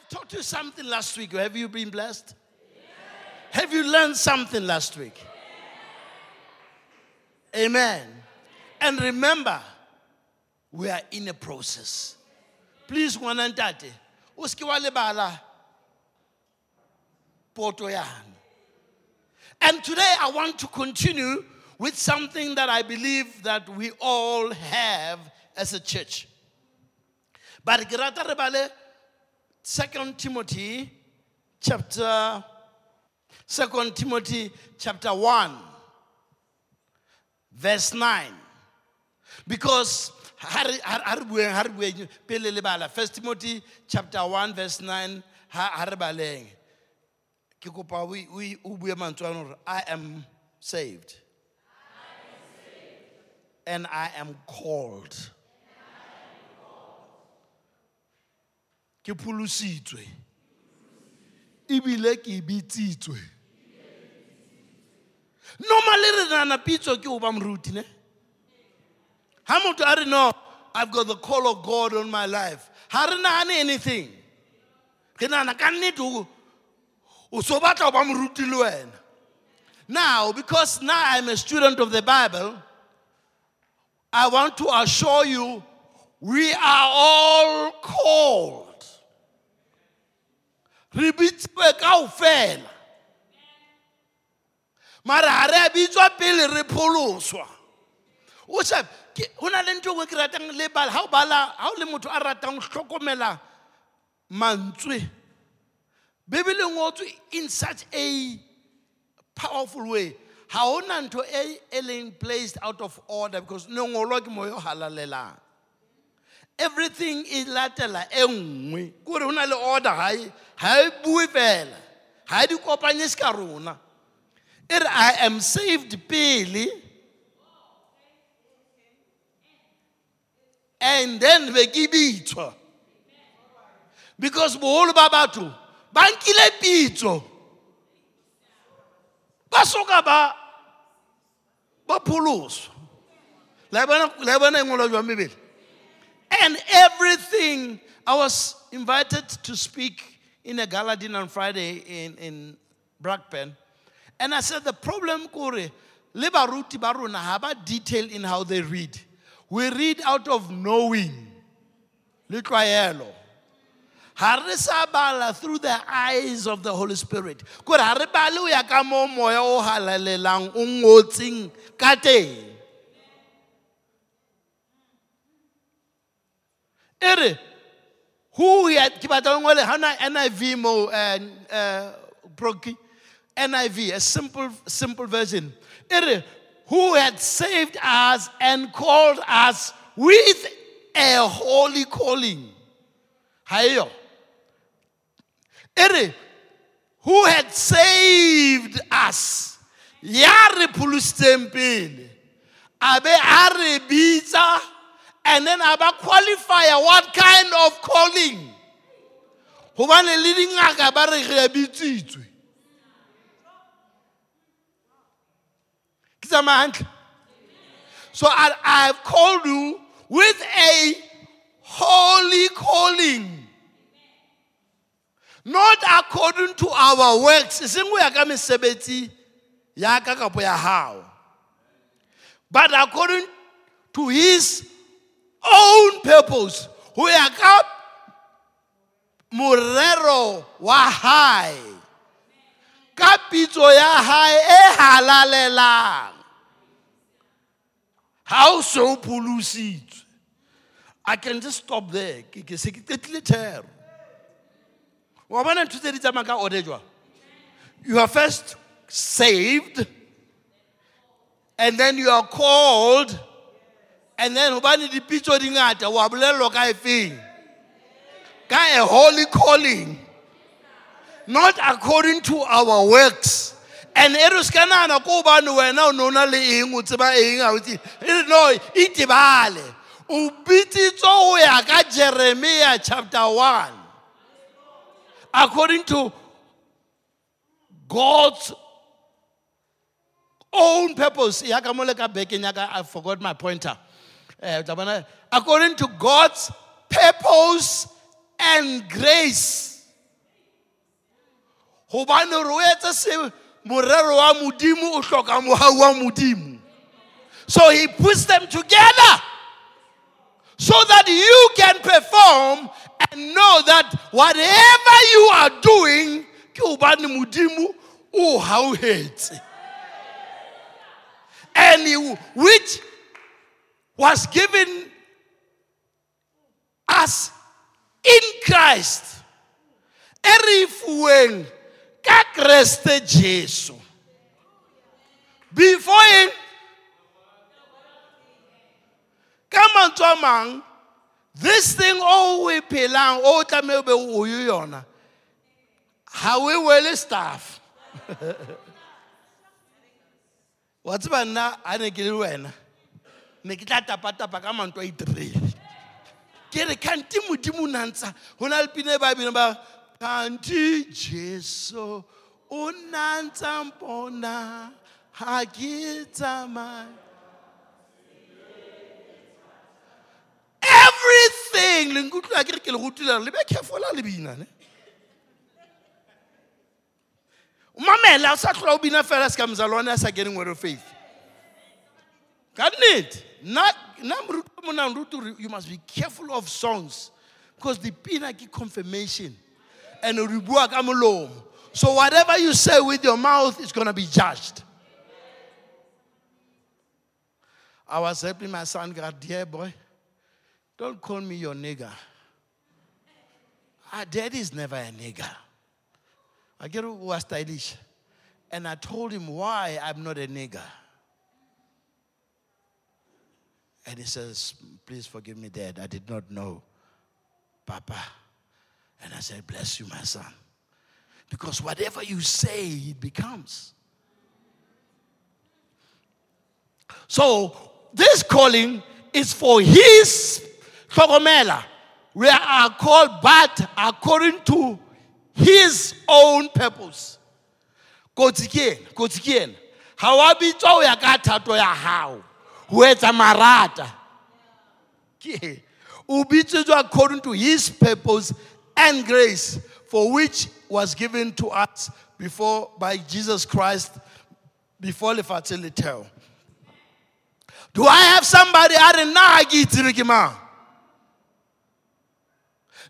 have taught you something last week. Have you been blessed? Have you learned something last week? Amen. And remember, we are in a process. Please, one and o ske wa lebala poto. And today I want to continue with something that I believe that we all have as a church. But 2 Timothy chapter Second Timothy chapter 1 verse 9. Because 1 Timothy chapter 1 verse 9 ha ha re baleng. Ke kopa o o- o bue mantswe ano I am saved. And I am called. Ke pholositswe. Ebile ke bitsitswe. Normally re nana pitso ke ho ba moruti? Ha motho a re no, I've got the call of God on my life. Ha re nahane anything. Ke nahana ka nnete o o so batla ho ba moruti le wena. Now, because now I'm a student of the Bible, I want to assure you we are all called. Re bitswe kaofela. Mara ha re a bitswa pele re pholoswa. o ke ho na le ntho nngwe ke ratang le bala ha o bala ha o le motho a ratang ho hlokomela mantswe bebele ngotswe in such a powerful way ha hona ntho e leng placed out of order because ne ngolwa ke moya o halalelang everything e latela e nngwe. Ke hore ho na le order ha e ha e bue fela ha e di kopanye se rona. E i am saved pele. And then be ke bitswa because boholo ba batho ba nkile pitso. Ba soka ba ba pholoswa. La e bona e ngolwa mebele and everything i was invited to speak in a gala dinner on friday in, in Brakpan. and i said the problem kore le baruti ba rona detail in how they read. We read out of knowing le tlwaelo. Bala through the eyes of the holy spirit. Kore ha ya ka mo moya o halalelang o ngotseng e re who had ke batla o ngole ha na NIV mo uh, uh, proki NIV a simple simple version. E re who had saved us and called us with a holy calling? Ha eyo. E who had saved us? Ya re pholositseng pele. A be a re bitsa and then a ba qualifya what kind of calling? Gobane le dingaka ba re re bitsitswe. Ke tsamaya hantle. So I, i've called you with a holy calling. Not according to our works. E seng go ya ka mesebetsi ya ka kapo ya hao? But according to his own purpose. Go ya ka morero wa hae. Ka pitso ya hae e halalelang. Ha o se pholositswe. I can just stop there. Ke se ke qetile thero. Wa bona ntho tse di tsamaya ka ode jwang? You are first saved and then you are called and then hobane dipitso di ngata wa bolellwa ka efeng? Ka a holy calling. Not according to our works. And e re se ka nagana ko obane wena o ne o na le eng o tseba eng ga o tse e re no itebale. O bitsitswe go ya chapter 1 according to god's own purpose. I forgot my pointer Eh, according to god's purpose and grace. Gobane gore o se morero wa modimo o hloka mogau wa modimo. So he puts them together so that you can perform and know that whatever you are doing ke gobane modimo o hauhetse. And which was given us in Christ. E re e fuweng ka kreste jesu. Before eng ka mantswe a mang this thing e phelang o tlamehe o be o yo yona ha o e wele staff. Wa tseba nna a ne ke le wena ne ke tla tapatapa ka manto a iterele ke re kante modimo o nantsha go na le pina e ba kante jesu o nantsa mpona ga ke tsamaye. Everything le nkutlwa ke re ke le gotulelo le be carefula le. Bina mamela o sa tlhola o bina fela se ka mzalwane a sa faith ka nnete nna nna moruti o monang ruti gore you must be careful of songs because dipina ke confirmation and re bua ka molomo so whatever you say with your mouth is going to be judged I was helping my son, God, dear boy, don't call me your nigger. Our daddy is never a nigger. I get oh, who was stylish. And I told him why I'm not a nigger. And he says, Please forgive me, Dad. I did not know. Papa. And I said, Bless you, my son. Because whatever you say, it becomes. So, this calling is for his Togomela. We are called, but according to his own purpose. Kotsi ke ena, kotsi ke ena. Ha wa bitswa ho ya ka thato ya hao. Ho etsa marata. Ke o according to his purpose and grace for which was given to us before by Jesus Christ before the theo. Do I have somebody a?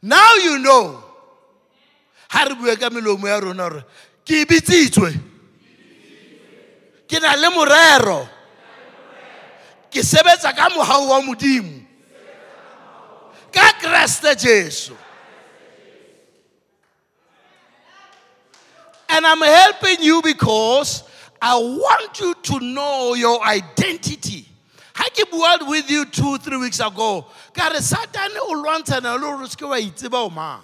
Now you know. Ha re bue ka melomo ya ke bitsitswe. Ke na le morero. Ke sebetsa ka mohau wa modimo. Ka Kriste Jesu. And I'm helping you because I want you to know your identity. Ha ke bua with you two, three weeks ago, ka re Satan o lwantshana le hore o seke wa itseba o mang.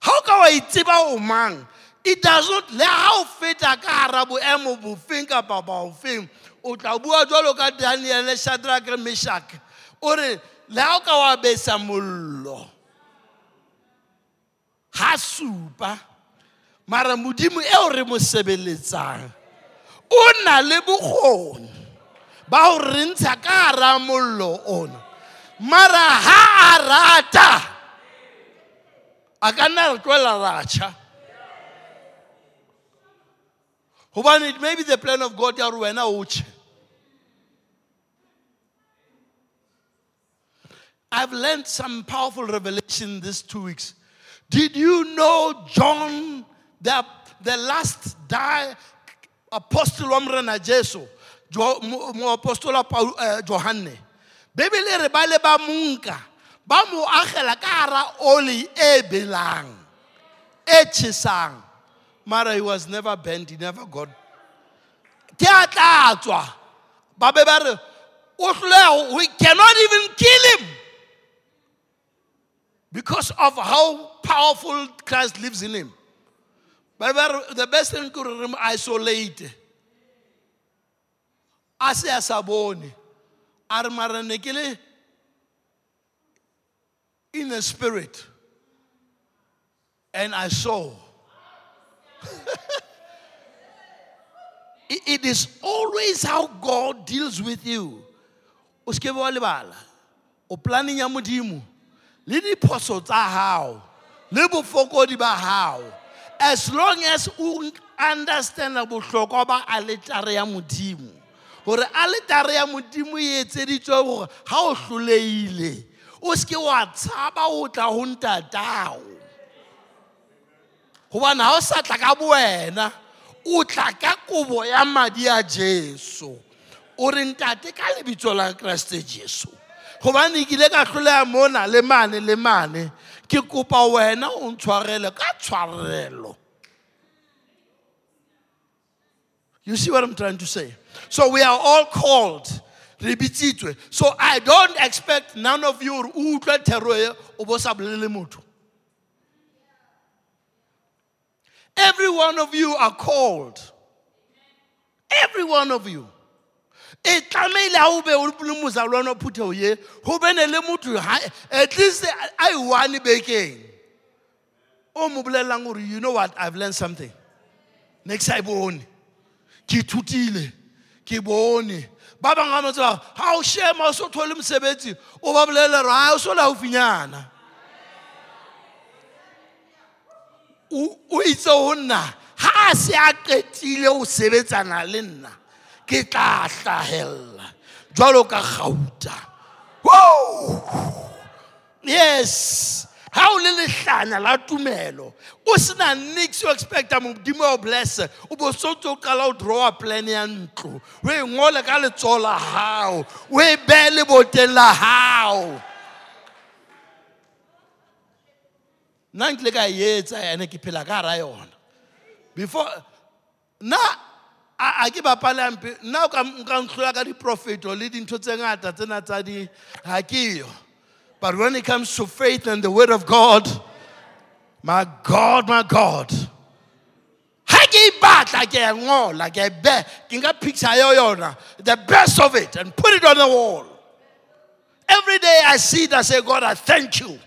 Ha o ka wa itseba o mang, it does not le ha o feta ka gara boemo bofeng kapa baofeng o tla bua jalo ka daniele Shadrach, le Meshach. O re le ga o ka wa besa mollo, ha supa mara modimo eo re mo sebeletsang o na le bokgoni ba go re ntsha ka gara mollo ona mara ha a rata a ka nna re tloela ratjha hobane maybe the plan of god ya hore wena I've learned some powerful revelation these two weeks. Did you know John, the, the last die apostle wa morena Jesu, Jo- mo mo apostola eh, Johanne? Bebele re ba le ba mo nka, ba mo agela ka hara oli e belang, e. Mara he was never bent, he never got. Ke a tla ba be ba re o we cannot even kill him. Because of how powerful Christ lives in him. Re, the best thing could re isolate a se a sa mara in the spirit. And I saw It- is always how God deals with you. O seke be wa lebala. O planning ya modimo. Le diphoso tsa hao. Le bofokodi ba hao. As long as o understanda bohlokwa ba aletare ya modimo. Gore aletare ya modimo e etseditswe gore ga o hloleile o seke wa tshaba o tla go ntatao gobane ga o sa tla ka bowena o tla ka kobo ya madi a jesu o re ntate ka lebitso la keresete jesu gobane ke ile ka mona le mane le mane ke kopa wena o ntshwarele ka tshwarelo You see what I'm trying to say? So we are all called. So I don't expect none of you o utlwe thero o bo sa bolele motho. Every one of you are called. Every one of you. e o be o le phuthego ye bene le motho at least a e one bekeng. Oh, o mo bolelelang gore you know what? I've learned something. Next i bone. Ke ithutile ke bone. Ba bangwe ga matse ga o shema o se o thole mosebetsi o ba bolele re a o o o itse go nna ga a se a qetile go sebetsana le nna ke tla tlhagelela jwalo ka gauta. Yes. Ga o le lehlanya la tumelo o sena nix o expecta modimo o blesse o bo sotse o qala o drawa plan ya ntlo. O e ngole ka letsogo la gago o e leboteng la nna nkile ka etsa ene ke phela ka gara yona. Before nna a ke bapale hampe nna o ka nkgola ka diprofeto le dintho tse ngata tsena tsa di ga ke yo. But when it comes to faith and the word of god my god my god. Ga ke e batla ke e ngola ke be ke nka picture yo yona the best of it and put it on the wall. Every day i see it i say god i thank you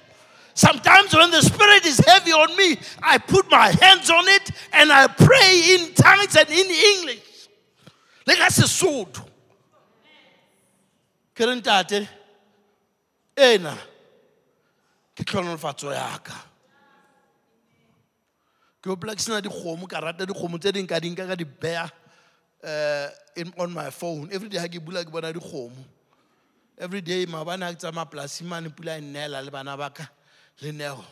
Sometimes when the Spirit is heavy on me, I put my hands on it and I pray in tongues and in English. Like that's a sword. Ke re ena ke tlhonolofatso ya ka. Ke opela ke sena dikgomo ka rata dikgomo tse ding ka di nka ka di beya eh, on my phone. Every day ha ke bula ke bona dikgomo. every day maabane a ke tsamaya polasing mane pula e le bana ba ka le nego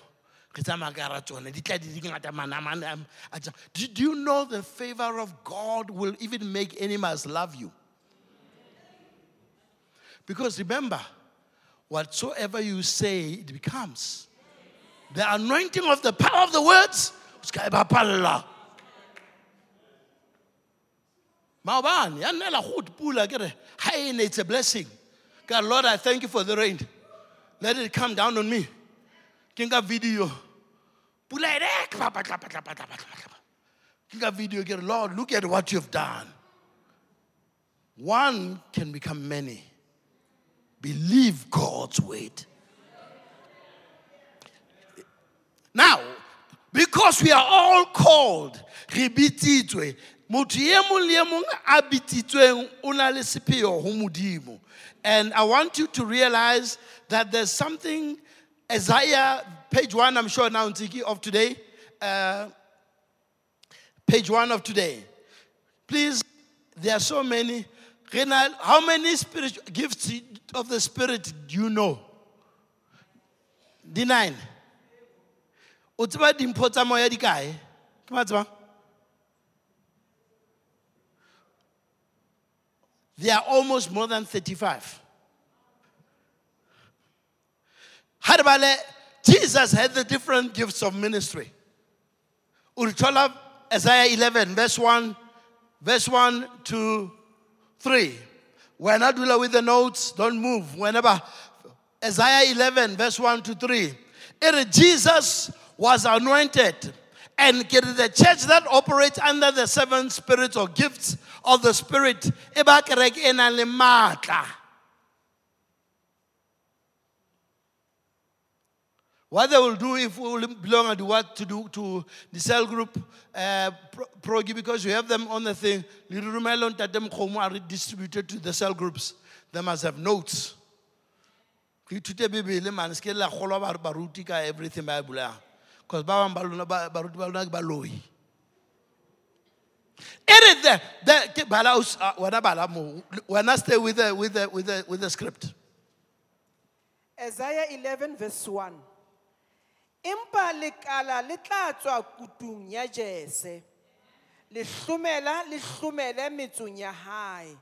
re tsamaya ka ra tsone di tla di di manamane a- do, you know the favor of god will even make animals love you? Because remember whatsoever you say it becomes. The anointing of the power of the words maobane ya nnela good pula ke re ha ene it's a blessing. God lord i thank you for the rain. Let it come down on me ke nka video. Pula klapa. ke nka video ke re lord look at what you've done. One can become many. Believe god's word. Now, because we are all called, re bitsitswe, motho ye mong le ye mong a bitsitsweng o na le sepheo ho Modimo. And I want you to realize that there's something, Isaiah, page one, I'm sure now, of today, uh, page one of today. Please, there are so many. Renal, how many spiritual gifts of the Spirit do you know? The nine. o moya di kae ke ba are almost more than 35 ha jesus had the different gifts of ministry. O isaiah 11 verse 1 verse 1 to 3 wena dula with the notes don't move. Whenever isaiah 11 verse 1 to 3 it jesus was anointed and the church that operates under the seven spirits or gifts of the spirit e nang le maatla What they will do if we belong to what to do to the cell group uh, progi because you have them on the thing. Little Rumelon Tatem Komo are distributed to the cell groups. They must have notes. Ithute Bibele man, se ke la kgolwa ba- baruti ka everything ba e because ba bang ba lona ba- baruti ba lona ke baloi e re the the ke bala wena bala mo wena stay with the with the with the with the script Isaiah 11 verse 1. Empa le tla tswa kutung ya. Le metsong ya hae.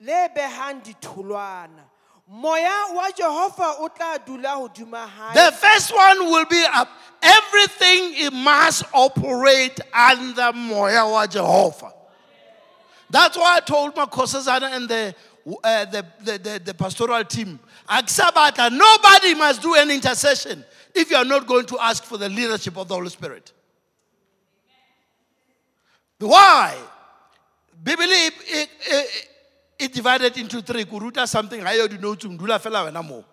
Le behang ditholwana. Moya wa Jehova o tla dula hodima hae. the first one will be up everything it must operate under moya wa jehovah that's why i told my Kosazana and the, uh, the, the, the, the pastoral team Aksabata, nobody must do an intercession if you are not going to ask for the leadership of the holy spirit. Why? Bibele e divided into three. Kuruta something di notes ndula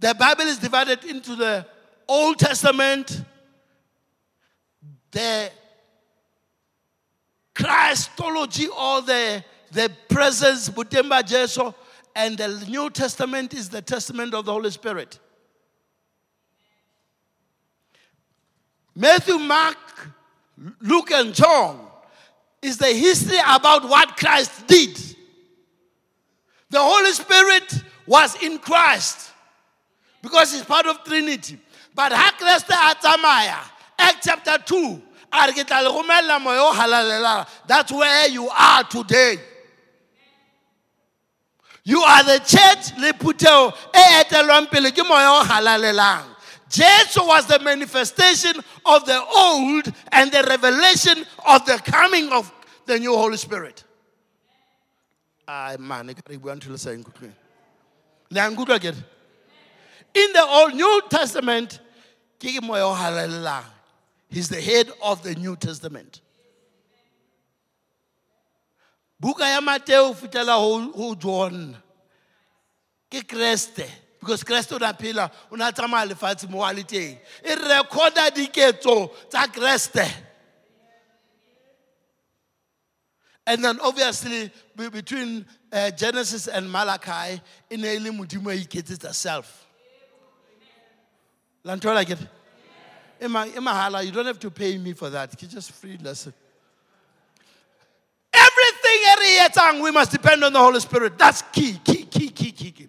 the Bible is divided into the Old Testament, the Christology or the, the presence, Butemba Jesu, and the New Testament is the testament of the Holy Spirit. Matthew, Mark, Luke, and John is the history about what Christ did. The Holy Spirit was in Christ because he's part of Trinity. But ha Kriste a Act chapter 2, a ke tla le romella moya o. That's where you are today. You are the church. Jesus was the manifestation of the old and the revelation of the coming of the new Holy Spirit. Ay man, re? In the Old New Testament, he's the head of the New Testament. Buka ya Mateo fitela ho John. Ke Kriste because Kriste o na phela o na tsamaya lefatshe mo a. E recorda diketso tsa Kriste. And then obviously between uh, Genesis and Malachi, e ne e le modimo a iketsetsa self. La ntho la ke re? E ma- e mahala, you don't have to pay me for that. It's just free lesson. Everything we must depend on the Holy Spirit. That's key, key, key, key, key, key.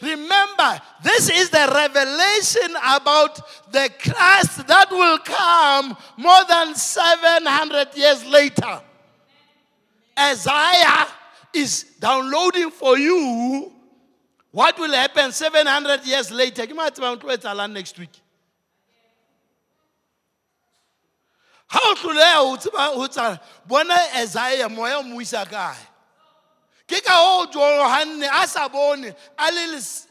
Remember, this is the revelation about the Christ that will come more than 700 years later. Isaiah is downloading for you what will happen 700 years later. E next week. Ha o hloleha ho tseba tsala bona Isaiah moya o mo? Ke ka ho Johanne a sa bone a le les-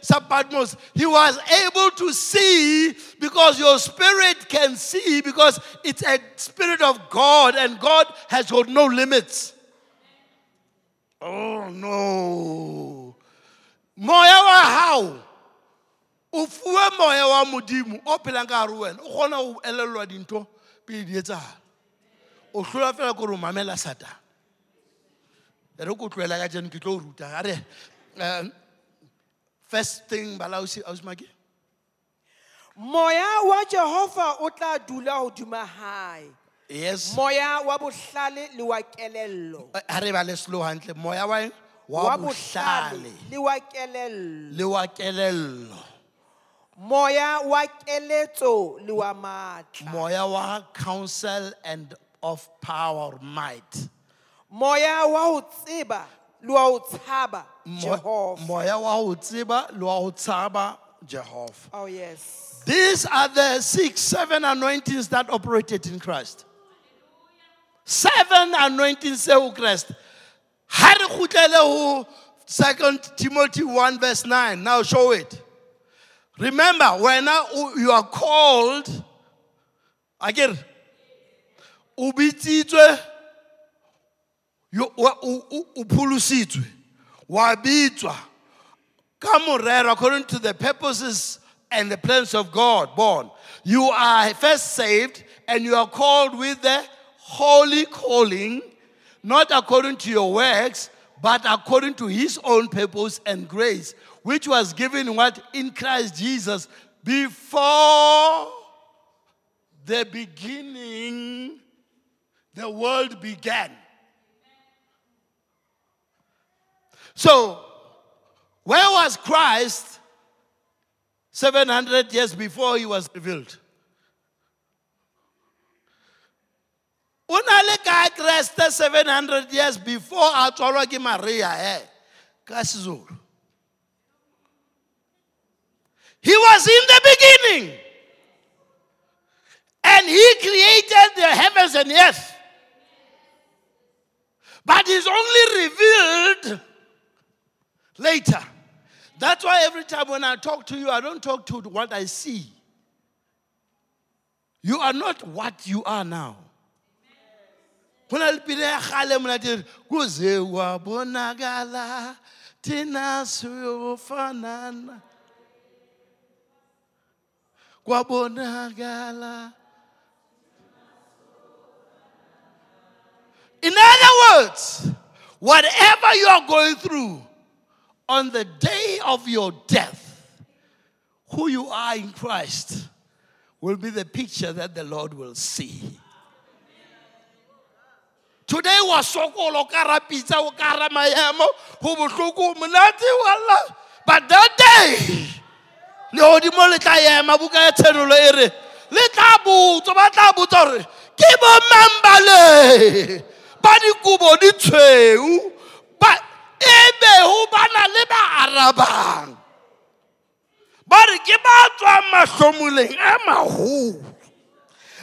sa Patmos. He was able to see because your spirit can see because it's a spirit of God and God has got no limits. Oh no. Moya wa hao o fuwe moya wa modimo o phelang ka gare ho wena o kgona ho elellwa dintho pele di etsahala o hlola fela kore o mamela satane re ko tloela ka jeno ke tlo ruta a re um, first thing bala ausimake Moya wa Jehova o tla dula hodima hae. yes Moya wa bohlale le wa kelello. a re ba le slow hantle moya wa eng? wa bohlale le wa kelello. le wa kelello Moya wa keletso le wa matla. moya wa counsel and of power might Moya wa ho tseba le wa ho tshaba Jehova. moya wa ho tseba le wa ho tshaba jehova Oh yes. These are the six, seven anointings that operated in Christ. Seven anointings of Christ. Ha re kgutlele ho 2 Timothy 1 verse 9. Now show it. Remember, when you are called, again, o yo- wa- bitswa. According to the purposes and the plans of God born you are first saved and you are called with the holy calling not according to your works but according to his own purpose and grace which was given what? In Christ Jesus before the beginning the world began So, where was Christ 700 years before he was revealed? O Kreste 700 years before a ke Maria eh ka seZulu. He was in the beginning. And he created the heavens and earth. But he's only revealed later. That's why every time when I talk to you, I don't talk to what I see. You are not what you are now. Na le pina In other words, whatever you are going through, on the day of your death, who you are in Christ will be the picture that the Lord will see. Today was sokolo kara pizza o kara mayemo ho bohloko monate wala but that day lehodimo le tla ema buka ya tshenolo e re le tla botswa ba tla botsa gore bale ba dikobo di tshweu. ba ebe ho bana le ba arabang ba re ke a maholo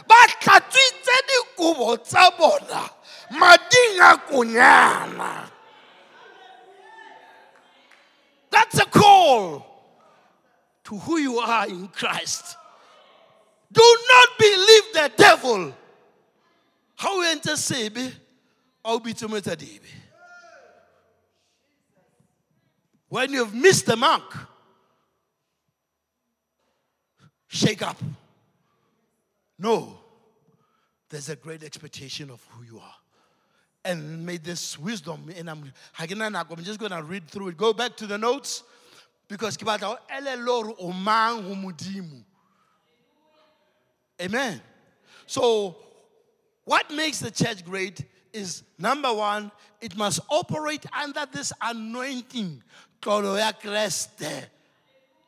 ba tlhatswitse dikobo tsa bona a that's a call to who you are in Christ. Do not believe the devil. How enter sebe, au bitso metadebe. When you've missed the mark, shake up. No, there's a great expectation of who you are. And may this wisdom, and I'm, just going to read through it. Go back to the notes because modimo amen so what makes the church great is number one it must operate under this anointing tlolo ya kreste.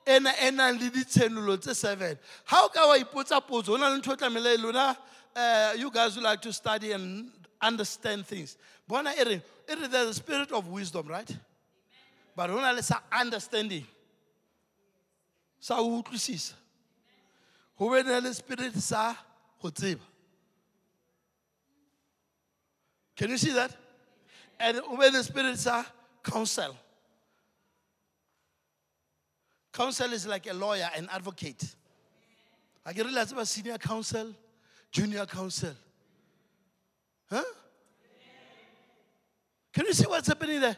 Ena e nang le ditshenolo tse seven. Ha o ka wa ipotsa potso ho na le ntho o tlamehile lona uh, you guys who like to study and understand things. Bona e re e re there's a spirit of wisdom right? But ho na le sa understanding. Sa ho utlwisisa. Ho be na le spirit sa ho tseba. Can you see that? And ho be le spirit sa counsel counsel is like a lawyer an advocate I ke re la tseba senior counsel junior counsel huh can you see what's happening there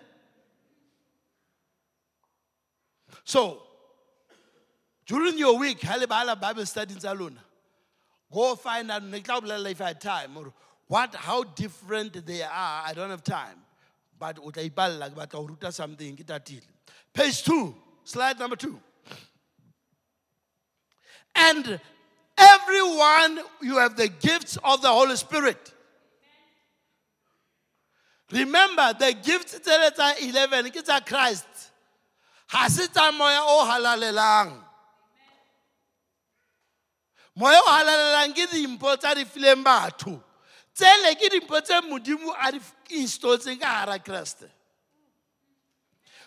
So, during your week, Halibala Bible study in go find out, what, how different they are. I don't have time. But something. Page two, slide number two. And everyone, you have the gifts of the Holy Spirit. Remember, the gifts, 11, it's a Christ. ga se tsa moya o halalelang moya o halalelang ke dimpho tsa di fileng batho tsele ke dimpho tse modimo a di installetseng ka gara kreste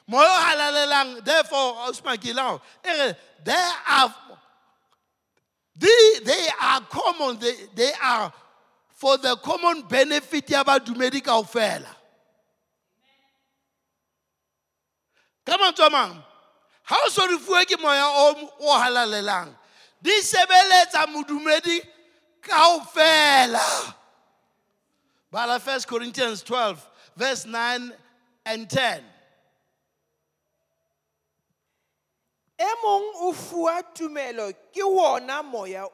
moya o halalelang therefore osmakilao e re they are they, they are common. They, they are for the common benefit ya badumedi kaofela. Ka mantswe mang ga o so re fuwe ke moya o o halalelang di sebeletsa modumedi kaofela. Bala 1 corinthians 12 verse 9 and 10 e mong o tumelo ke wona moya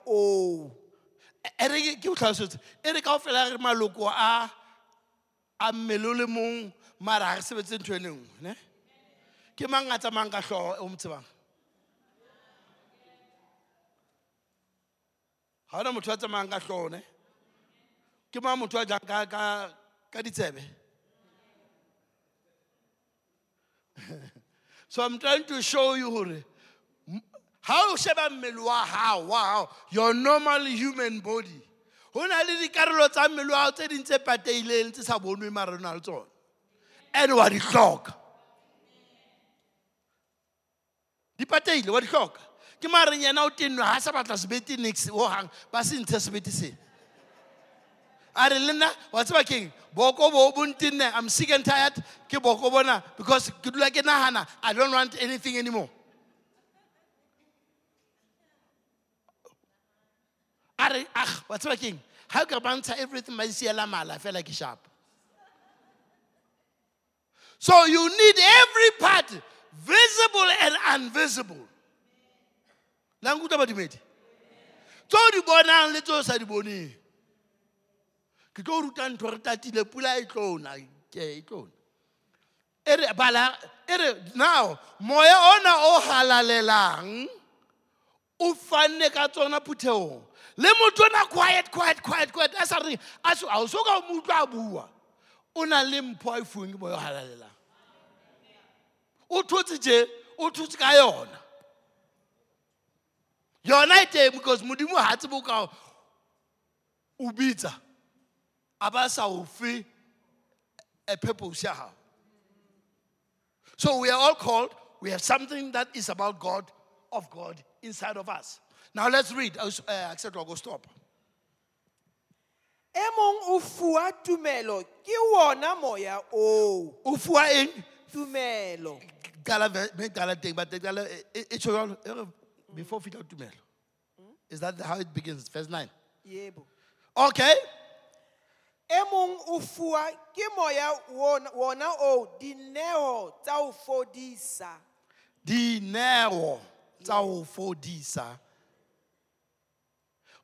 ke- fela re maloko a a le mong mara ga re sebetse ntho nngwe ne? Ke mang a tsamayang ka tlhogo o ga ona motho a ka tlhogo ne? Ke mang motho a jang ka ditsebe? So i'm trying to show you gore ha o sheba mmele wa hao wa hao your normal human body go na le dikarolo tsa mmele wa hao tse ding pateileng tse sa bonwe mara o na le tsone and wa di hloka. Di pateile wa di hloka. Ke mareng yena o tennwe ga sa batla sebete nix o ba se sebete sena. A re le nna wa tseba keng boko bo bo ntenne i'm sick and tired. Ke boko bona because ke dula ke nagana i don't want anything anymore a re ag wa tseba keng ga o ka bantsha everything ba isiela mala fela ke sharp. So you need every part visible and invisible. La nkutlwa badumedi tse o di bonang le tse sa di boneng. Ke tlo ruta ntho re tatile pula e tlona ke e tlona bala e re now moya ona o halalelang o fanne ka tsona phutheong le motho ona quiet quiet quiet. Quiet a sa re a so a o so ka mo utlwa a bua. O na le mpho a e fuweng ke moya o halalelang o thotse je o ka yona. Yona e teng because modimo ha tsebe o ka o bitsa. A ba sa o a purpose ya so we are all called we have something that is about god of god inside of us now let's read. Uh, accept go stop e mong o fuwa tumelo. Ke wona moya oo. O fuwa eng? Tumelo. Qala ve- me qala teng but qala e- eh, e- eh, e eh, tjho jwalo, e re, before ho tumelo. Hmm? Is that how it begins? Verse 9 yebo. Okay. E mong o fuwa ke moya wona- wona oo. Dineo tsa ho fodisa. Dineo tsa ho fodisa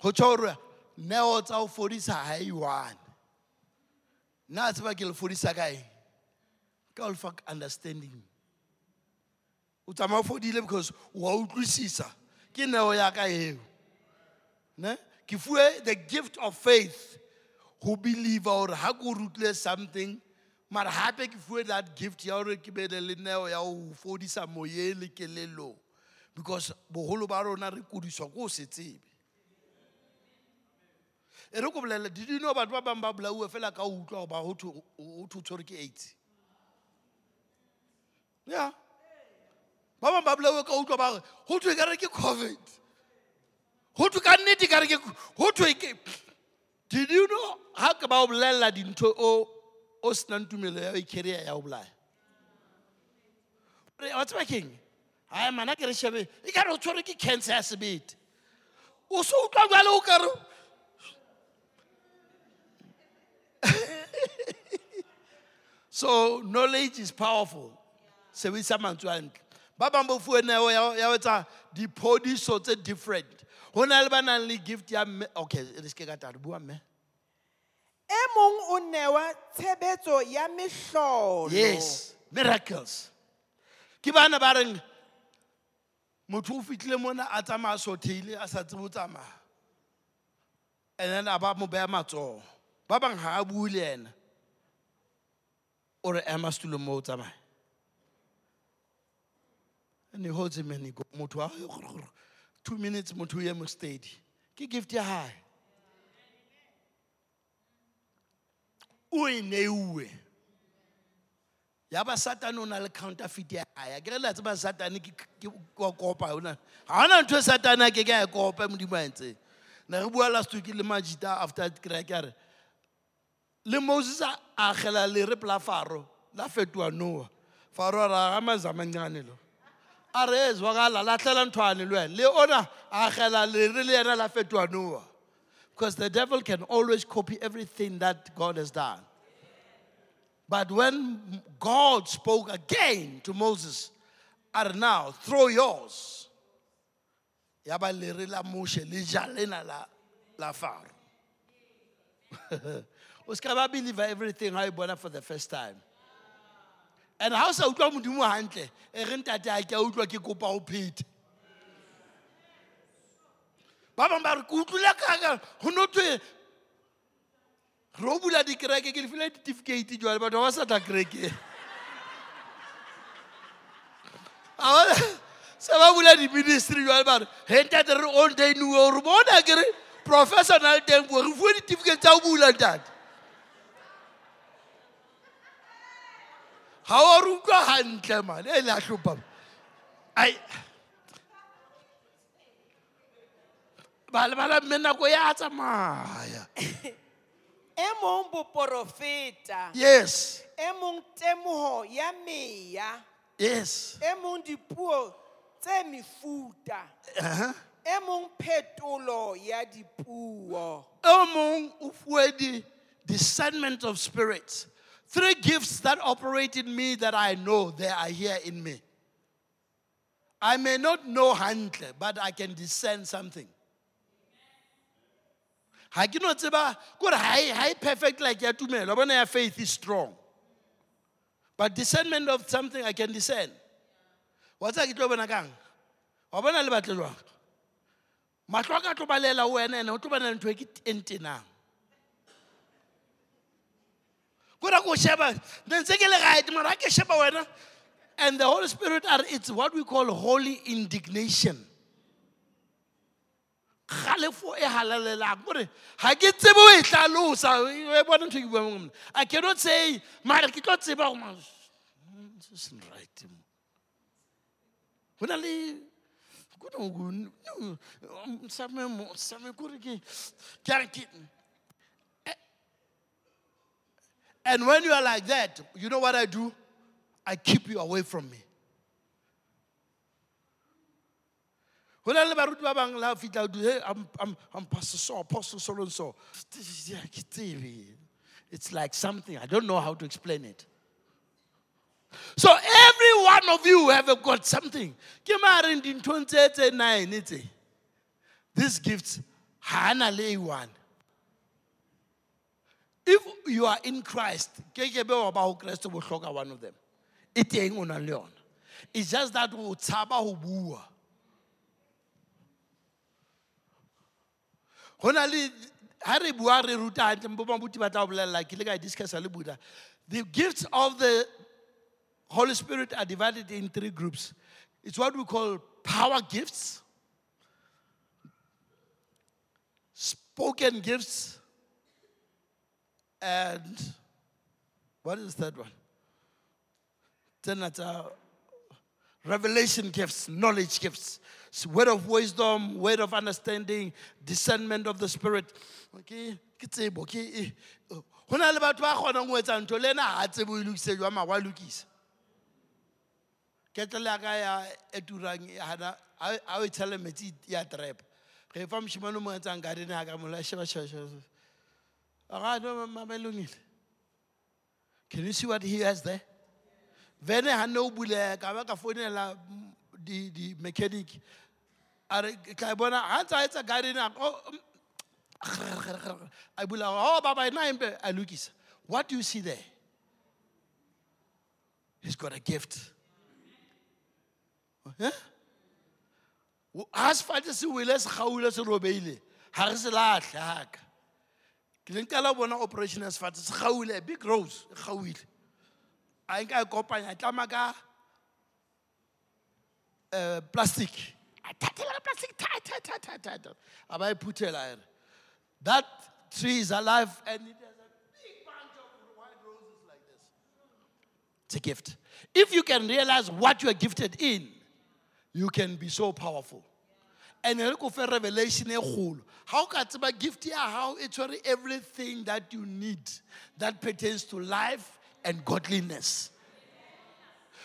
go tšho gore neo tsa go fodisa ga e one. Nna a tseba ke le fodisa ka understanding. O tsamaya o fodile because wa utlwisisa. Ke neo ya ka eo. Ne? Ke fuwe the gift of faith. Go believe gore ga ke o rutile something mara gape ke fuwe that gift ya gore ke bele le neo ya go fodisa moyeng le because bogolo ba rona re kodiswa ko o se tsebe e re ko bolelela did you know batho ba bangwe ba bolauwe fela ka utlwa goba go thwe o tshwere ke aids? Ya. Ba bangwe ba bolauwe ka utlwa ba re go thwe ka re ke covid. Go thwe ka nnete ka re ke go thwe ke did you know ga ke ba o bolelela dintho o senang tumelo ya icaria ya o bolaya? Wa tseba keng? Hai mana ke re shebe e ka re o tshwere ke cancer ya sebete. O se utlwa jale o kare so knowledge is powerful. Sebedisa mantswe a ntle ba bangwe bo fuwe neo ya ho etsa diphodiso tse different. Go na le ba nang le gift ya mme okay re se ke ka tare bua mme. E mong o newa tshebetso ya mehlolo. Yes miracles. Ke bana ba reng motho o fitlhile mona a tsamaya sotheile a sa tsebe o tsamaya. And then a ba mo beya matsogo ba bangwe ga a bue le ena o re ema setulong mo o and he holds him and he go motho wa two minutes motho ye mo steady ke gift ya gae o e neiwe ya ba satane o na counterfeit ya hae. Ke re la tseba satane ke kopa ona ga ona ntho satane a ke ke a e kopa modimo a entseng ne last week le majita after kry le moses a agela le pela faro la fetoa noa faro a ra ga mazamancane lo a re e zwagala latlhela nthwane le wena le ona a le yena la fetoa noa Because the devil can always copy everything that God has done. But when God spoke again to Moses, are now throw yours. Ya ba leri la Moshe le ja la la Pharaoh. O ska ba believe everything e bona for the first time. And o sa utlwa modimo hantle, e re ntate ha ke a utlwa ke kopa ho phete. Ba ba re ke utlwile kaka ho no thwe re o bula dikereke ke lefile certificate jwale batho ba ba sa tla kerekeng. A se ba bula di-ministry jwale ba re he ntate re ordainiwe gore bona ke re professional teng re fuwe di-certificate tsa bula ntate ga wa re utlwa gantle mane e le a tlhopa ai. Ba lebala mme nako ya tsamaya. E mong boporofeta yes. E mong temoho ya meya. Yes. E mong dipuo tse mefuta. E mong phetolo ya dipuo. O mong o fuwe di discernment of spirits three gifts that operate in me that i know they are here in me. I may not know hantle but i can discern something. Ga ke no tseba kore ga e perfect like ya tumelo bona ya faith is strong. But discernment of something i can discern. Wa tsaya ke tlo bona kang? Wa bona le batle jwang matlho a ka tlo balela ho wena ene o tlo bana ntho e and the holy spirit are it's what we call holy indignation. I cannot say mara ke tlo right mo. Go na le ke a re ke and when you are like that you know what i do? I keep you away from me. I'm pastor so apostle so and so. It's like something. I don't know how to explain it. So every one of you have got something. Ke these gifts ha a na le one if you are in christ ba one of them. It's just that we tshaba ho bua. Go na le ha re bua re ruta hantle bo mabuti ba tla o bolelela ke le ka discussa le the gifts of the holy spirit are divided in three groups. It's what we call power gifts spoken gifts and what is the third one then that's uh, revelation gifts, knowledge gifts, s- word of wisdom, word of understanding, discernment of the spirit. Okay, ke tsebo, okay. eh, oh. Na le batho ba kgonang ho etsa ntho le ena mo sheba sheba. Aga no Can you see what he has there? vene ha ne o buleya ka ba ka founela mm, di di mechanic. A re ka bona ha ntse a etsa garden a ko mm, bula oh baba na empe a lokisa. What do you see there? He's got a gift. Ha sefate se wele se kgaule se robeile ga re se latlhe haka ke leng ka la bona operation ya sefate se kgaule big rose e kgauile a nka e kopanya a tlama ka eh, plastic. A thatela ka plastic tight a ba e phuthela ere that tree is alive and it has a big bunch of white roses like this. It's a gift. If you can realize what you are gifted in you can be so powerful and re ko fe revelation e kgolo. Ga o ka tseba gift ya how e tshwere everything that you need that pertains to life and godliness.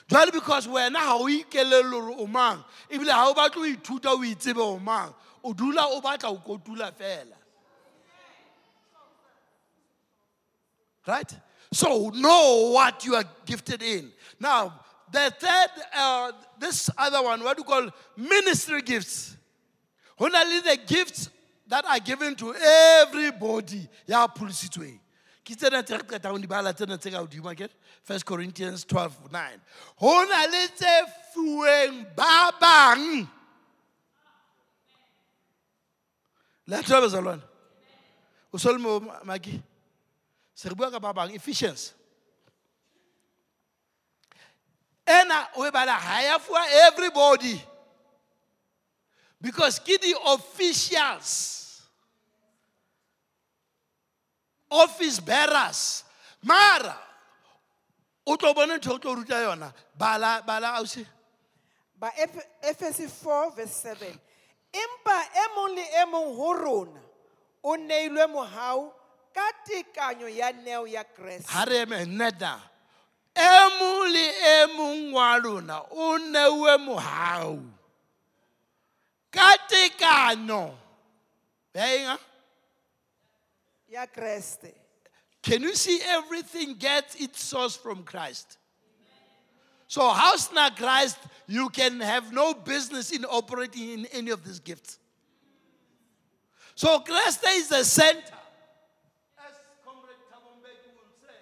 Jwale because wena ga o ikelele gore o mang ebile ga o batla o ithuta o itsebe o mang o dula o batla o kotula fela. Right? So know what you are gifted in. Now the third uh, this other one what do you call ministry gifts. Only the gifts that are given to everybody. Ya phulisitsweng. Ke tsena tse re qetang ho di bala tsena tse? 1 Corinthians 12 9. Ho na le tse fuweng ba bang. Le a thola bazalwane. O so le Ephesians. Ena o e bala ha ya everybody. Because ke di officials. Office bearers. Mara o tlo bona ntho o tlo ruta yona. Bala bala ausi. ba Eph- efese 4 verse 7 empa e mong le e mong ho rona o neilwe mohau ka tekanyo ya neo ya kreste Ha re eme neta. E mong le e mong wa lona o neuwe mohau. Ka tekano. Ah? ya kreste Can you see everything gets its source from Christ? So, house na Christ, you can have no business in operating in any of these gifts. So, Christ is the center. As Comrade Thabo will say,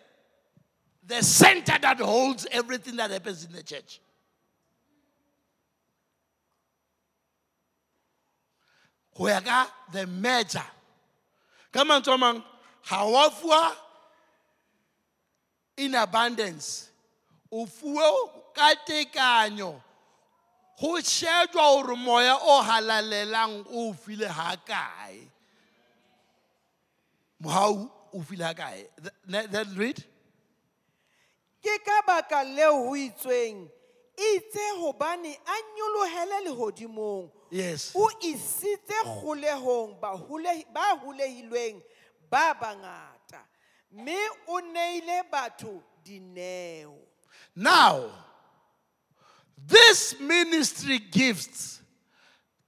The center that holds everything that happens in the church. Ho the measure ka mantswe a mang ga wa in abundance. O fuwe ka tekanyo go shejwa gore moya o halalelang o file ha kae mohau o file ha kae Th- read. Ke ka baka leo ho itsweng itse hobane a nyolohele lehodimong. Yes. O isitse kgolehong bahule- ba hulehilweng ba bangata. Mme o neile batho dineo. Now this ministry gifts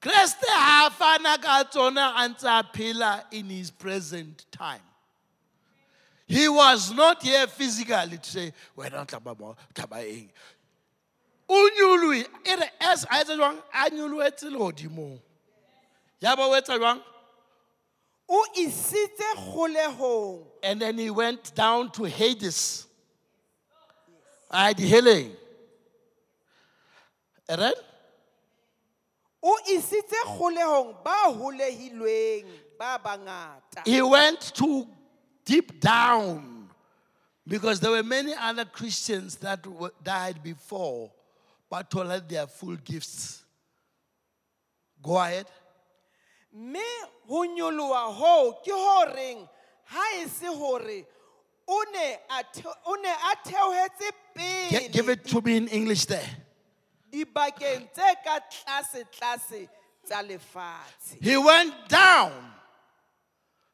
kreste ha fana ka tsona a ntse a phela in his present time. He was not here physically to say wena o mo tlaba eng o e re as a etsa jwang? A nyolohetse lehodimong. Ya ba o etsa jwang? O isitse kgolehong. And then he went down to hades. A diheleng then o isitse kgolehong ba hulehilweng ba bangata. He went to deep down because there were many other Christians that died before but told their full gifts. Go ahead. mme ho nyoloha hoo ke ho reng ha e se hore o ne a theo- o ne a theohetse Gi- give pele it to me in English there. dibakeng tse ka tlase-tlase tsa lefatshe He went down.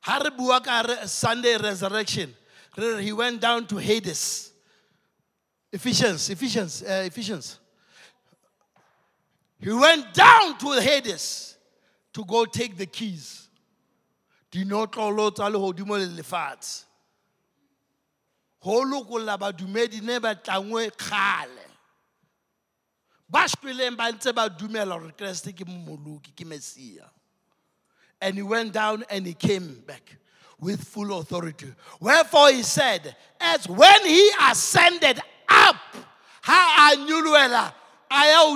Ha re bua ka re- Sunday resurrection. re re He went down to Hades. Ephesians, Ephesians, uh, Ephesians. He went down to Hades to go take the keys. Dinotlolo tsa lehodimo le lefatshe. Ho lokolla badumedi ne ba tlangwe kgale. ba shweleng ba ntse ba dumela gore kreste and he went down and he came back with full authority wherefore he said as when he ascended up ha a nyoloela a ya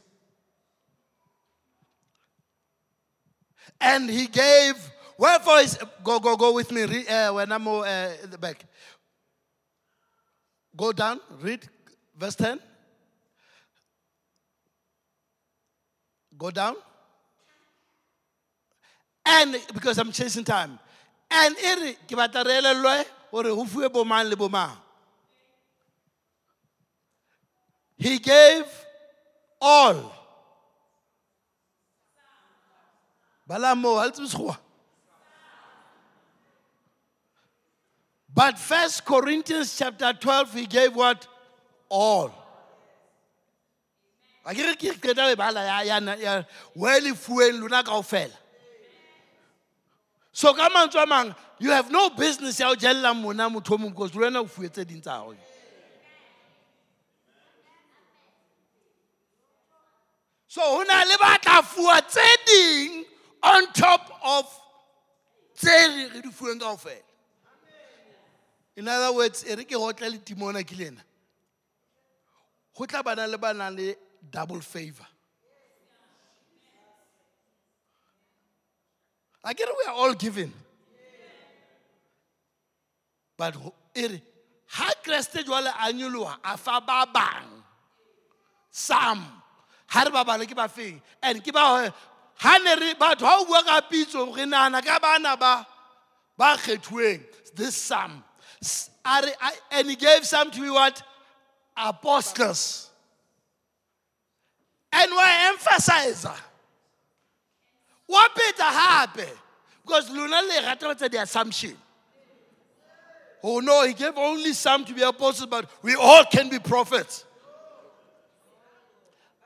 And he gave, wherefore is, go, go, go with me, read, uh, when I'm uh, at the back. Go down, read verse 10. Go down. And because I'm chasing time. And re ke batla re gore go fuwe bo mang le bo mang. He gave all. But First Corinthians chapter 12, he gave what? All. a ke qeta ho e bala ya kaofela so a mang you have no business ya ho jella mona motho o mong because le wena o so ho na le ba tla fuwa tse on top of tse in other words e re ke gotla le timona tla bana le double favor. I get we are all given. But e re ha kreste jwale a nyoloha a fa ba bang. Some. Ha re ba and ke ha ne re batho ha o bua ka pitso re nahana ka bana ba ba kgethuweng. This some S- a re- a- and he gave some to be what? Apostles. And why emphasize wa peta hape because lona le rata ho tsa di-assumption. Oh no he gave only some to be apostles but we all can be prophets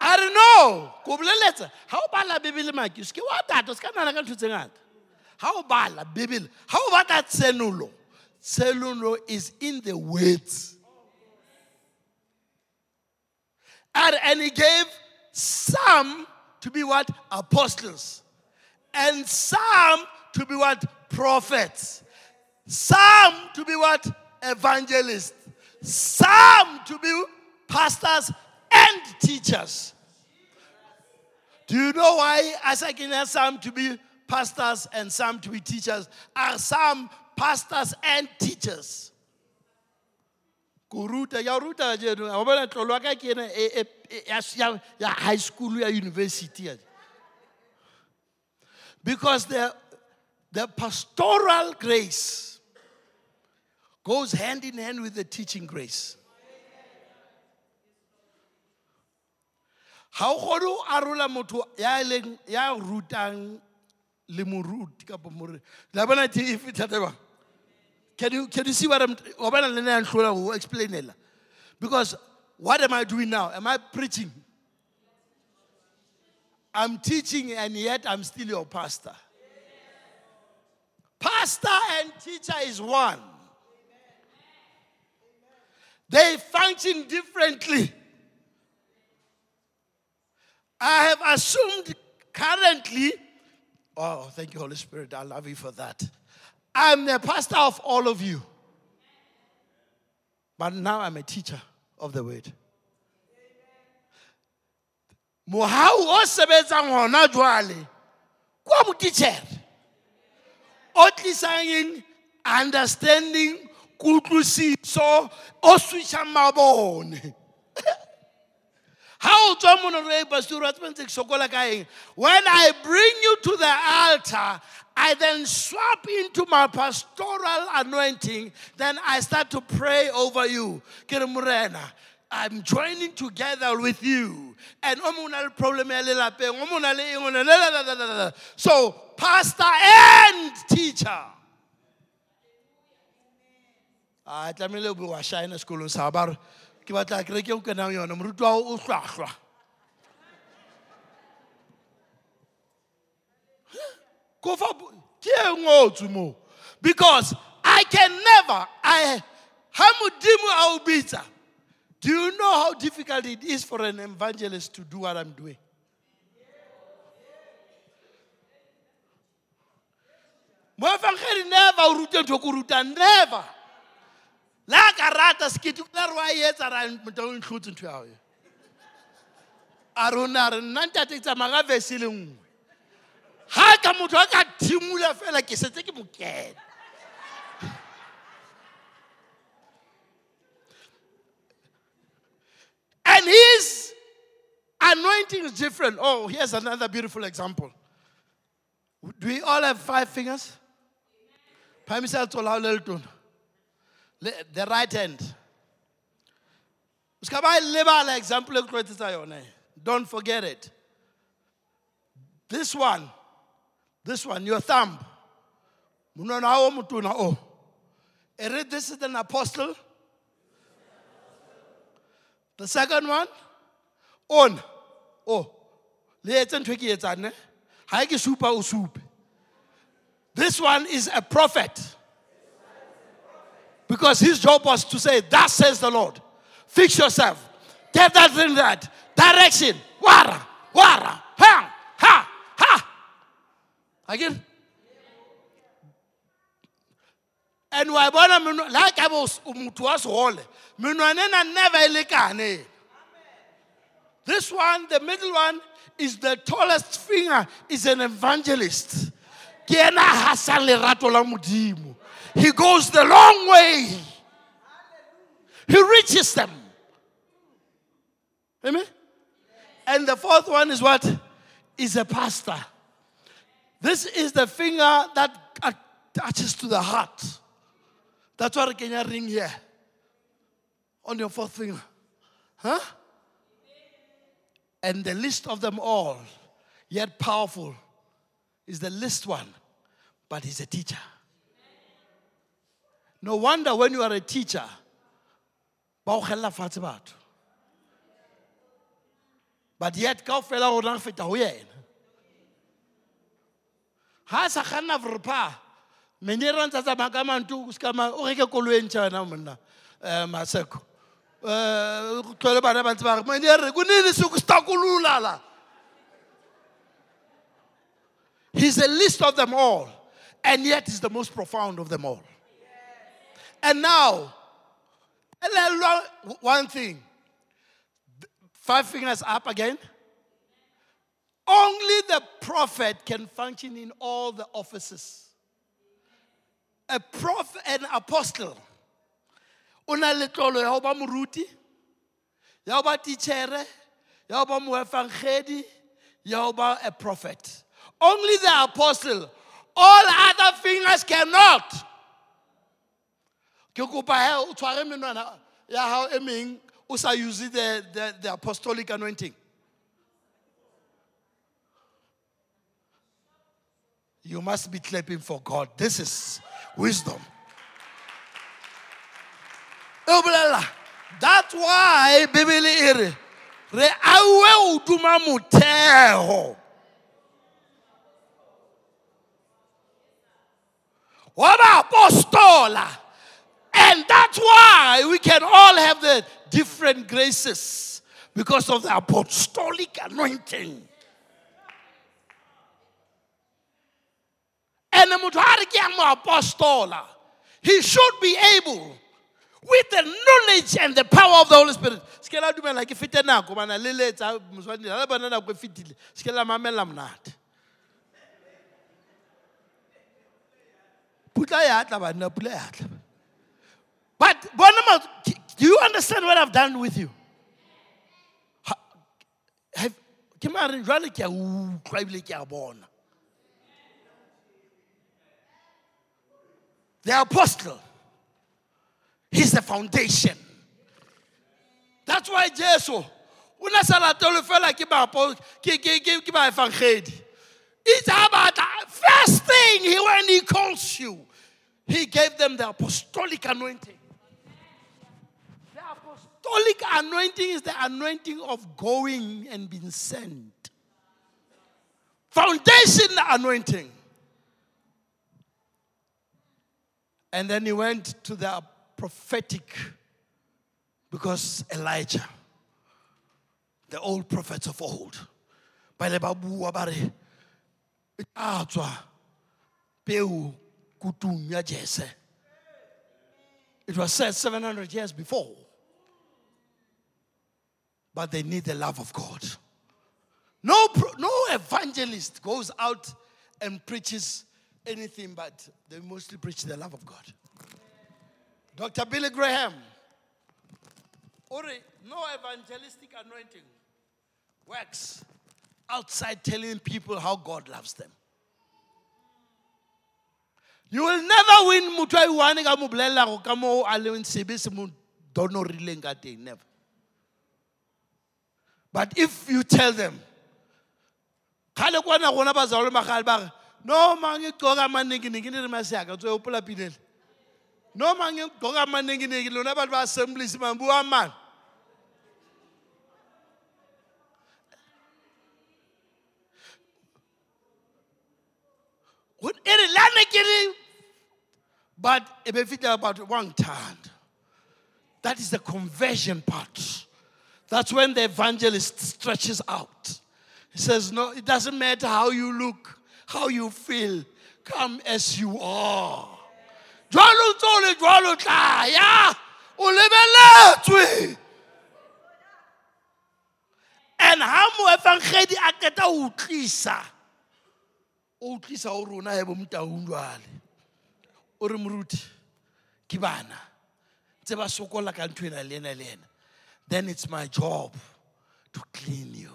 re no ko boleletsa ha o bala bebele maki o seke wa tata se ka nana ka ntho tse ngata. Ha o bala bebele ha o batla tsenolo tsenolo is in the words. And he gave some to be what? Apostles. And some to be what? Prophets. Some to be what? Evangelists. Some to be pastors and teachers do you know why Asakina has some to be pastors and some to be teachers? Are some pastors and teachers? Ko ruta ya ruta je no a bona tlolo ka ke ya- ya high school ya university. Because the the pastoral grace goes hand in hand with the teaching grace. Ha o kgone ho arola motho ya leng ya rutang le moruti kapa more la bona thi if thata can you can you see what I'm wa bona le nna nhlola ho explainela? Because what am I doing now? Am I preaching? I'm teaching and yet I'm still your pastor. Pastor and teacher is one. They function differently I have assumed currently, oh, thank you, Holy Spirit. I love you for that. I'm the pastor of all of you. But now I'm a teacher of the word. Mohau o sebetsang hona jwale kwa botitjhere o tlisang eng? understanding kutlwisiso o switchang mabone How tswa mona re pastor wa tseba ntse ke sokola ka when i bring you to the altar i then swap into my pastoral anointing then i start to pray over you I'm joining together with you. And. So, pastor and teacher. a tlamehile o be wa shine sekolong sa ba re ke batla kereke o kenang yona. Moruti wa o hlwahlwa. Ko fa bo- ke e ngotswe moo. Because i can never i ha modimo a o bitsa do you know how difficult it is for an evangelist to do what i'm doing? Moefangedi never o rute ntho ko ruta never le a ka rata sekete la re wa etsa ra motho o ntlhotse ntho yao e. a rona re nna ntate ke tsamaya vese le nngwe. Ga ka motho a ka thimola fela ke setse ke mokene and his anointing is different. Oh here's another beautiful example. Do we all have five fingers? Phamisa letsoho la hao le letona Le- the right hand. Example don't forget it. This one this one your thumb. O this is an apostle. The second one on. Oh le etse ntho e this one is a prophet because his job was to say thus says the lord fix yourself. Get that thing that direction. Wara wara ha ha ha. Again. And wa bona meno- le ha ka bo motho wa never e lekane this one the middle one is the tallest finger is an evangelist. Ke ena a hasang lerato la modimo he goes the long way. He reaches them. Amen? And the fourth one is what? Is a pastor. This is the finger that uh, attaches to the heart. That's re kenya ring here. On your fourth finger. Huh? And the least of them all, yet powerful, is the least one, but he's a teacher. No wonder when you are a teacher, ba o kgella fatshe but yet kaofela rona re feta ho yena. Ha sa kganna vrpa mene ra ntsa tsamaya ka mantu ska ma o reke koloi ntšha wena monna um maseko. Um tlhole bana ba ntse ba re re he's the least of them all and yet he's the most profound of them all and now elelwa one thing. Five fingers up again. Only the prophet can function in all the offices. A prophet an apostle. O na le tlolo ya ba moruti ya ba tichere ya ba moefangedi ya ba a prophet. Only the apostle. All other fingers cannot ke kopa o tshware menwana ya e meng o sa use the, the, the apostolic anointing. You must be clapping for god. This is wisdom. E that's why bibele e re re auwe hoduma motheo wa baapostola and that's why we can all have the different graces because of the apostolic anointing and the he should be able with the knowledge and the power of the Holy Spirit. Se ke la dumela bana le letsa moswanedi ha nako fetile se la bana. But bona do you understand what I've done with you? Ha- have- Ke mare jwale ke a utlwa. The apostle He's the foundation. That's why Jesus, o ne sa latele fela ke baefangedi. It's about first thing he, when he calls you, he gave them the apostolic anointing. Apostolic anointing is the anointing of going and being sent. Foundation anointing. And then he went to the prophetic because Elijah, the old prophets of old. It was said 700 years before. But they need the love of God. No, no evangelist goes out and preaches anything, but they mostly preach the love of God. Dr. Billy Graham. Ori, no evangelistic anointing works outside telling people how God loves them. You will never win motho a ka mo bolelelang ka mo a leng sebe se mo donorileng ka teng never But if you tell them, kgale kwana gona bazalo magale ba re no mang e qoka manengenenge ne re maseaka tsoe opola pinele? No mang e qoka manengenenge lona batho ba assemblies mang bua mang Go- e re lane ke re but e be fitlha about one time that is the conversion part that's when the evangelist stretches out. He says no it doesn't matter how you look how you feel come as you are. And ha moefangedi a keta o tlisa o tlisa o rona he bo motaung jwale. O re moruti ke bana. Ba sokola ka ntho ena le then it's my job to clean you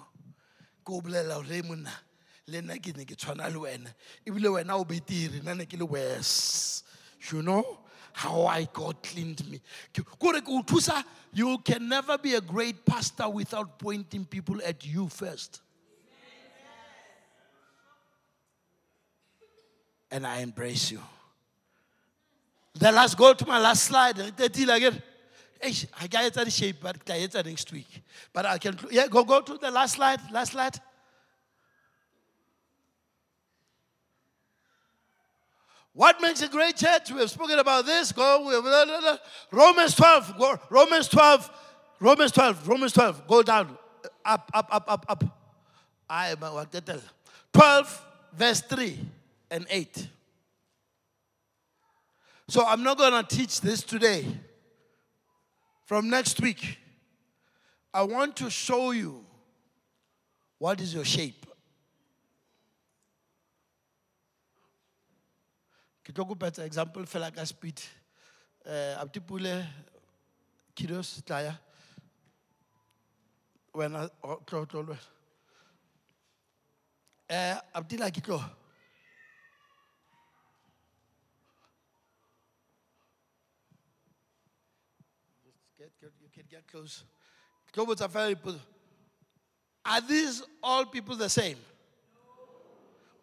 you know how I God cleaned me. You can never be a great pastor without pointing people at you first. And I embrace you. Then let's go to my last slide. Again. I got that shape, but I get that next week. But I can, yeah, go, go to the last slide. Last slide. What makes a great church? We have spoken about this. Go blah, blah, blah. Romans 12. Go, Romans 12. Romans 12. Romans 12. Go down. Up, up, up, up, up. I am a 12, verse 3 and 8. So I'm not going to teach this today. From next week, I want to show you what is your shape. kopa etsa example fela ka speed. Um abuti pule kidos tlaya wena tlo tlo le wena um abuti la ke tlo Get, get, close. Botsa fela dipotso. Are these all people the same?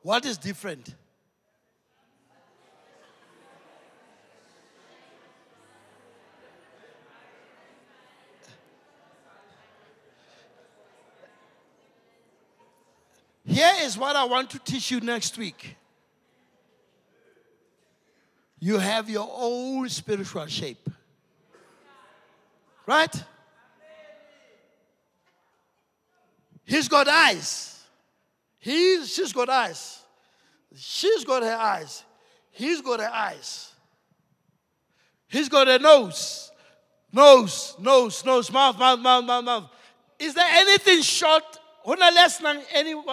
What is different? Here is what I want to teach you next week. You have your own spiritual shape. Right? He's got eyes. He's, she's got eyes. She's got her eyes. He's got her eyes. He's got a nose. Nose, nose, nose, mouth, mouth, mouth, mouth, mouth. Is there anything short? Hona less than any. Are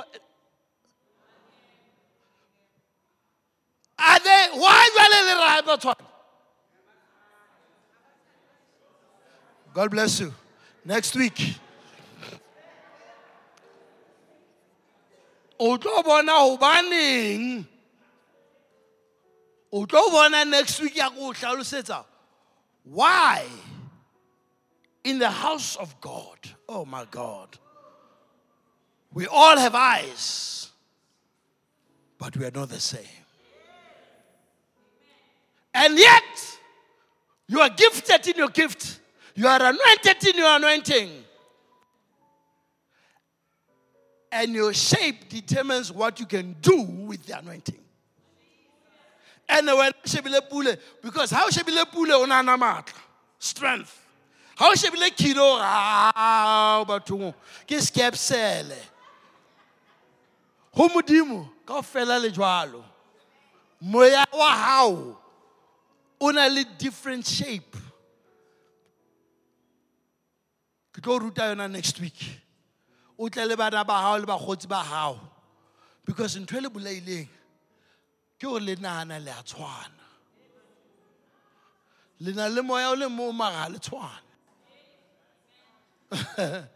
they? Why jwale le ra ba tshwana? God bless you. Next week. O tlo bona hobaneng o tlo bona next week ya go hlalosetsa why in the house of God oh my God we all have eyes but we are not the same and yet you are gifted in your gift you are anointed in your anointing. And your shape determines what you can do with the anointing. And when shebile pule because how shebile pule o na strength. How shebile kilo? Ah, Ga bathong ke skepsele. Go modimo ka le moya wa hao o le different shape tlo ruta yona next week. O tle le bana ba hao le ba because ntho e le bolaileng ke gore le nana le a tshwana. Le na le moya o le mo maga le tshwana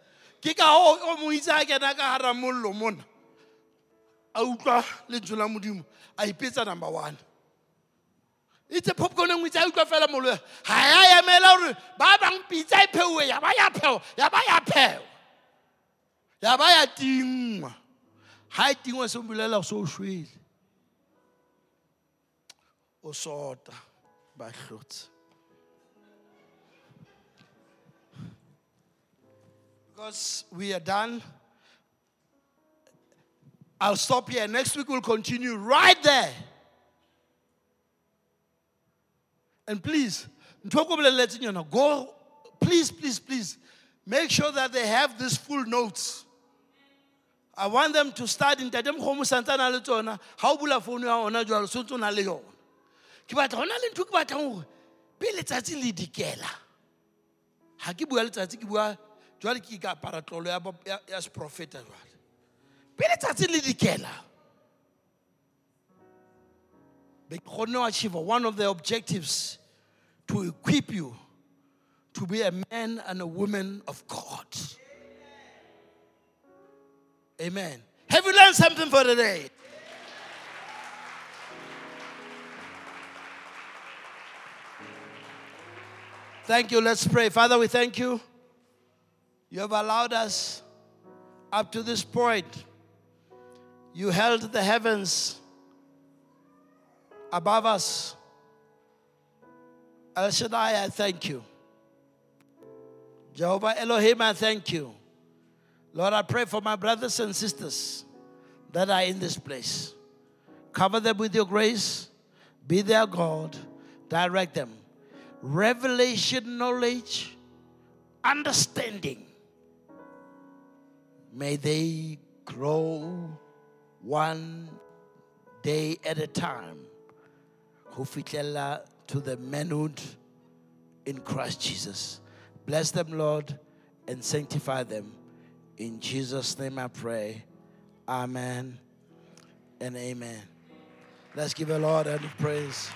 ke ka o o mo itse a kena ka gara mollo mona. A utlwa lentswe la modimo a ipetsa number one itse popcorn ngwe itse a utlwa fela mollo ga ya emela gore ba bang pitsa e pheuwe ya ba ya pheo ya ba ya pheo. Ya ba ya tingwa. Ha e tingwa se bolela so o shwele. O sota ba hlotse. Because we are done. I'll stop here. Next week we'll continue right there. And please, go, please, please, please, make sure that they have these full notes. I want them to start in Tadem Homo Santana le tsona ha o bula phone ya ona jwalo so tsona le yona. Ke batla hona le ntho ke batlang hore pele letsatsi le dikela. Ha ke bua letsatsi ke bua jwale. They could not achieve one of the objectives to equip you to be a man and a woman of God. Amen. Have you learned something for today? Thank you. Let's pray. Father, we thank you. You have allowed us up to this point. You held the heavens above us. El Shaddai, I thank you. Jehovah Elohim, I thank you. Lord, I pray for my brothers and sisters that are in this place. Cover them with your grace. Be their God. Direct them. Revelation knowledge, understanding. May they grow one day at a time. Ho fitlela to the manhood in Christ Jesus. Bless them, Lord, and sanctify them. In Jesus' name I pray. Amen and amen. Let's give the Lord any praise.